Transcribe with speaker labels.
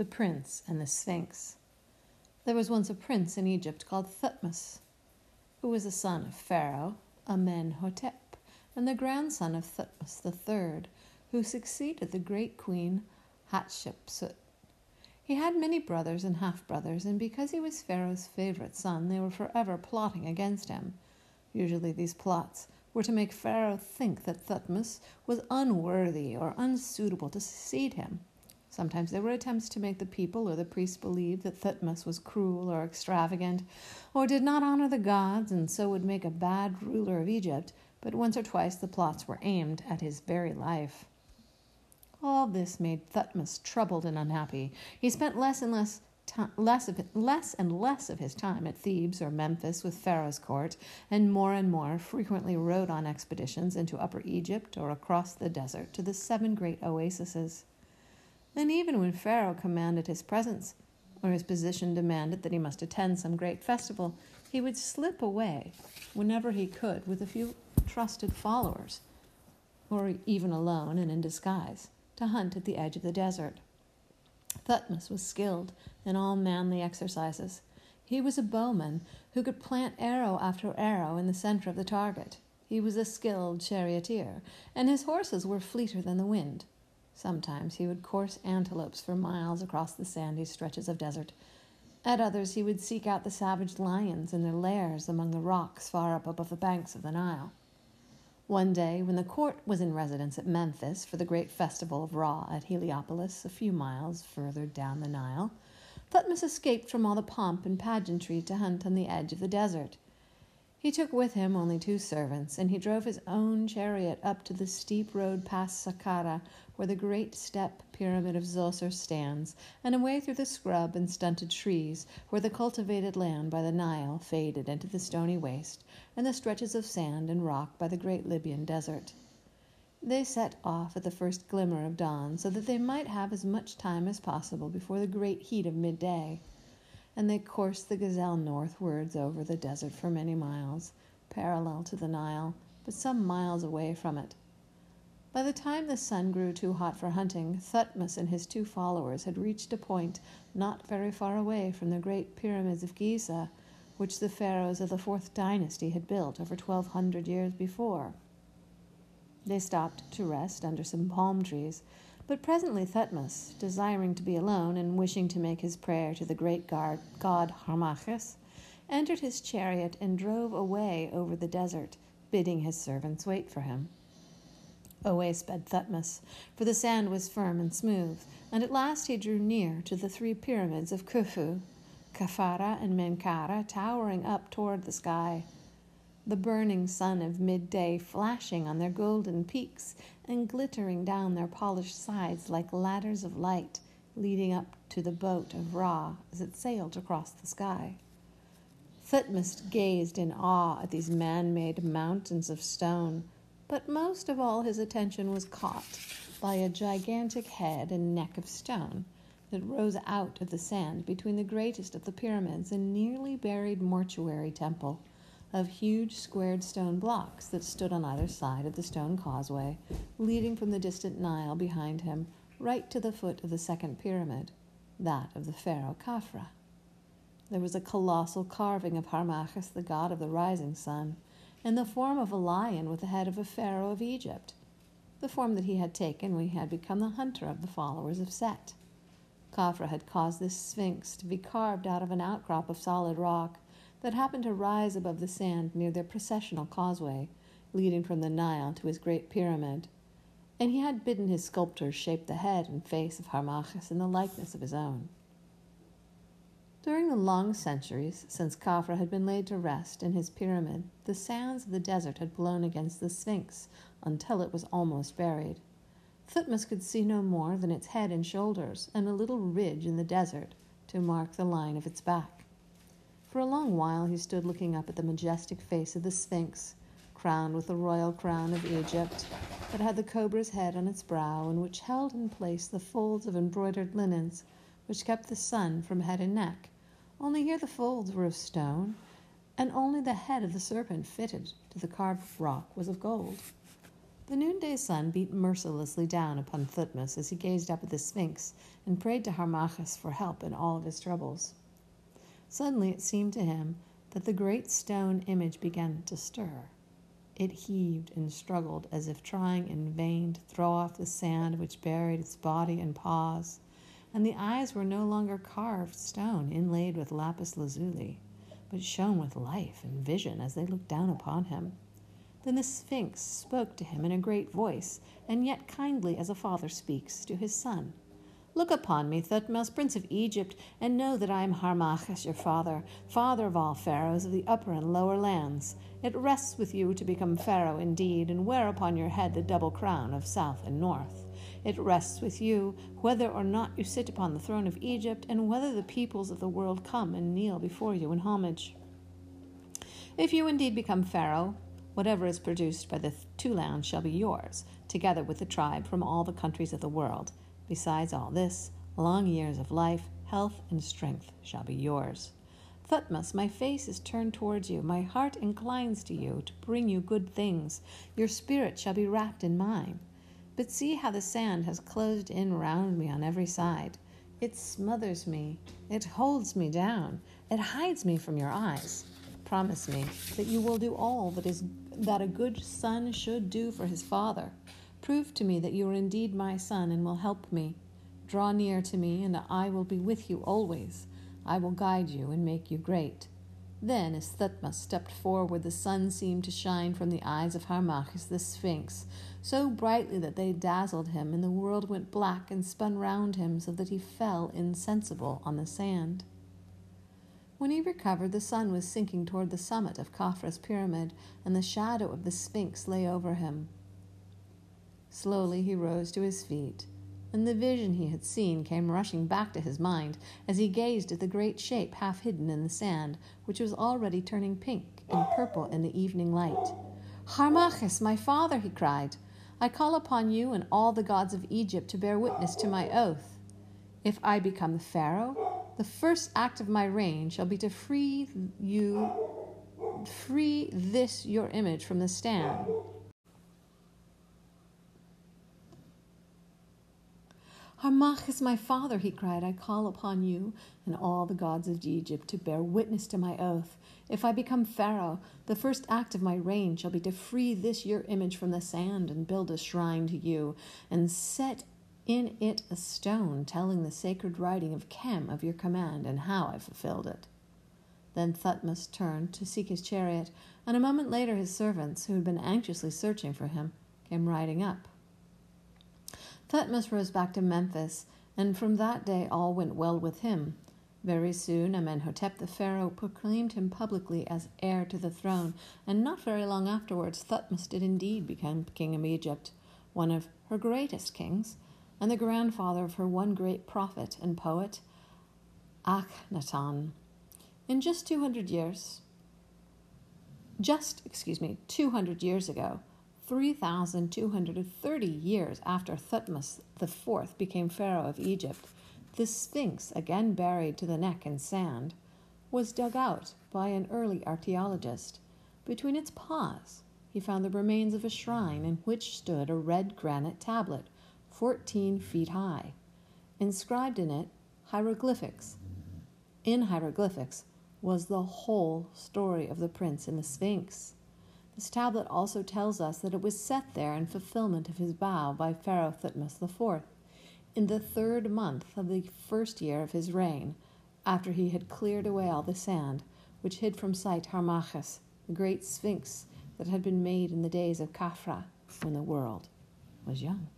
Speaker 1: The Prince and the Sphinx. There was once a prince in Egypt called Thutmose, who was a son of Pharaoh Amenhotep, and the grandson of Thutmose III, who succeeded the great queen Hatshepsut. He had many brothers and half brothers, and because he was Pharaoh's favorite son, they were forever plotting against him. Usually, these plots were to make Pharaoh think that Thutmose was unworthy or unsuitable to succeed him. Sometimes there were attempts to make the people or the priests believe that Thutmose was cruel or extravagant, or did not honor the gods, and so would make a bad ruler of Egypt, but once or twice the plots were aimed at his very life. All this made Thutmose troubled and unhappy. He spent less and less less, of less and less of his time at Thebes or Memphis with Pharaoh's court, and more and more frequently rode on expeditions into Upper Egypt or across the desert to the seven great oases. And even when Pharaoh commanded his presence, or his position demanded that he must attend some great festival, he would slip away whenever he could with a few trusted followers, or even alone and in disguise, to hunt at the edge of the desert. Thutmose was skilled in all manly exercises. He was a bowman who could plant arrow after arrow in the center of the target. He was a skilled charioteer, and his horses were fleeter than the wind. Sometimes he would course antelopes for miles across the sandy stretches of desert. At others, he would seek out the savage lions in their lairs among the rocks far up above the banks of the Nile. One day, when the court was in residence at Memphis for the great festival of Ra at Heliopolis, a few miles further down the Nile, Thutmose escaped from all the pomp and pageantry to hunt on the edge of the desert. He took with him only two servants, and he drove his own chariot up to the steep road past Saqqara, where the great step pyramid of Zoser stands, and away through the scrub and stunted trees, where the cultivated land by the Nile faded into the stony waste, and the stretches of sand and rock by the great Libyan desert. They set off at the first glimmer of dawn, so that they might have as much time as possible before the great heat of midday and they coursed the gazelle northwards over the desert for many miles, parallel to the Nile, but some miles away from it. By the time the sun grew too hot for hunting, Thutmose and his two followers had reached a point not very far away from the great pyramids of Giza, which the pharaohs of the fourth dynasty had built over twelve hundred years before. They stopped to rest under some palm trees but presently Thutmose, desiring to be alone and wishing to make his prayer to the great god, god Harmachis, entered his chariot and drove away over the desert, bidding his servants wait for him. Away sped Thutmose, for the sand was firm and smooth, and at last he drew near to the three pyramids of Khufu, Khafra and Menkaure, towering up toward the sky the burning sun of midday flashing on their golden peaks and glittering down their polished sides like ladders of light leading up to the boat of Ra as it sailed across the sky. Thutmose gazed in awe at these man made mountains of stone, but most of all his attention was caught by a gigantic head and neck of stone that rose out of the sand between the greatest of the pyramids and nearly buried mortuary temple of huge squared stone blocks that stood on either side of the stone causeway leading from the distant Nile behind him right to the foot of the second pyramid, that of the pharaoh Khafra. There was a colossal carving of Harmachis, the god of the rising sun, in the form of a lion with the head of a pharaoh of Egypt, the form that he had taken when he had become the hunter of the followers of Set. Khafra had caused this sphinx to be carved out of an outcrop of solid rock that happened to rise above the sand near their processional causeway, leading from the Nile to his great pyramid, and he had bidden his sculptors shape the head and face of Harmachis in the likeness of his own. During the long centuries since Khafra had been laid to rest in his pyramid, the sands of the desert had blown against the Sphinx until it was almost buried. Thutmose could see no more than its head and shoulders and a little ridge in the desert to mark the line of its back. For a long while he stood looking up at the majestic face of the Sphinx, crowned with the royal crown of Egypt, that had the cobra's head on its brow, and which held in place the folds of embroidered linens which kept the sun from head and neck. Only here the folds were of stone, and only the head of the serpent fitted to the carved rock was of gold. The noonday sun beat mercilessly down upon Thutmose as he gazed up at the Sphinx and prayed to Harmachis for help in all of his troubles. Suddenly it seemed to him that the great stone image began to stir. It heaved and struggled as if trying in vain to throw off the sand which buried its body and paws, and the eyes were no longer carved stone inlaid with lapis lazuli, but shone with life and vision as they looked down upon him. Then the Sphinx spoke to him in a great voice, and yet kindly as a father speaks to his son. Look upon me, Thutmose, prince of Egypt, and know that I am Harmachis, your father, father of all pharaohs of the upper and lower lands. It rests with you to become pharaoh indeed, and wear upon your head the double crown of south and north. It rests with you whether or not you sit upon the throne of Egypt, and whether the peoples of the world come and kneel before you in homage. If you indeed become pharaoh, whatever is produced by the two lands shall be yours, together with the tribe from all the countries of the world. Besides all this, long years of life, health, and strength shall be yours. Thutmose, my face is turned towards you, my heart inclines to you to bring you good things. Your spirit shall be wrapped in mine. But see how the sand has closed in round me on every side. It smothers me, it holds me down, it hides me from your eyes. Promise me that you will do all that is that a good son should do for his father. Prove to me that you are indeed my son and will help me. Draw near to me, and I will be with you always. I will guide you and make you great. Then, as Thutmose stepped forward, the sun seemed to shine from the eyes of Harmachis the Sphinx, so brightly that they dazzled him, and the world went black and spun round him, so that he fell insensible on the sand. When he recovered, the sun was sinking toward the summit of Khafra's pyramid, and the shadow of the Sphinx lay over him. Slowly he rose to his feet, and the vision he had seen came rushing back to his mind as he gazed at the great shape half hidden in the sand, which was already turning pink and purple in the evening light. Harmachis, my father, he cried, I call upon you and all the gods of Egypt to bear witness to my oath. If I become the Pharaoh, the first act of my reign shall be to free you, free this your image from the stand Harmachis, my father, he cried, I call upon you and all the gods of Egypt to bear witness to my oath. If I become Pharaoh, the first act of my reign shall be to free this your image from the sand and build a shrine to you, and set in it a stone telling the sacred writing of Khem of your command and how I fulfilled it. Then Thutmose turned to seek his chariot, and a moment later his servants, who had been anxiously searching for him, came riding up. Thutmose rose back to Memphis, and from that day all went well with him. Very soon Amenhotep the pharaoh proclaimed him publicly as heir to the throne, and not very long afterwards Thutmose did indeed become king of Egypt, one of her greatest kings, and the grandfather of her one great prophet and poet, Akhenaton. In just two hundred years, just, excuse me, 200 years ago, 3,230 years after Thutmose IV became pharaoh of Egypt, the Sphinx, again buried to the neck in sand, was dug out by an early archaeologist. Between its paws, he found the remains of a shrine in which stood a red granite tablet, 14 feet high. Inscribed in it, hieroglyphics. In hieroglyphics was the whole story of the prince and the Sphinx. This tablet also tells us that it was set there in fulfillment of his vow by Pharaoh Thutmose IV, in the third month of the first year of his reign, after he had cleared away all the sand, which hid from sight Harmachis, the great sphinx that had been made in the days of Khafra, when the world was young.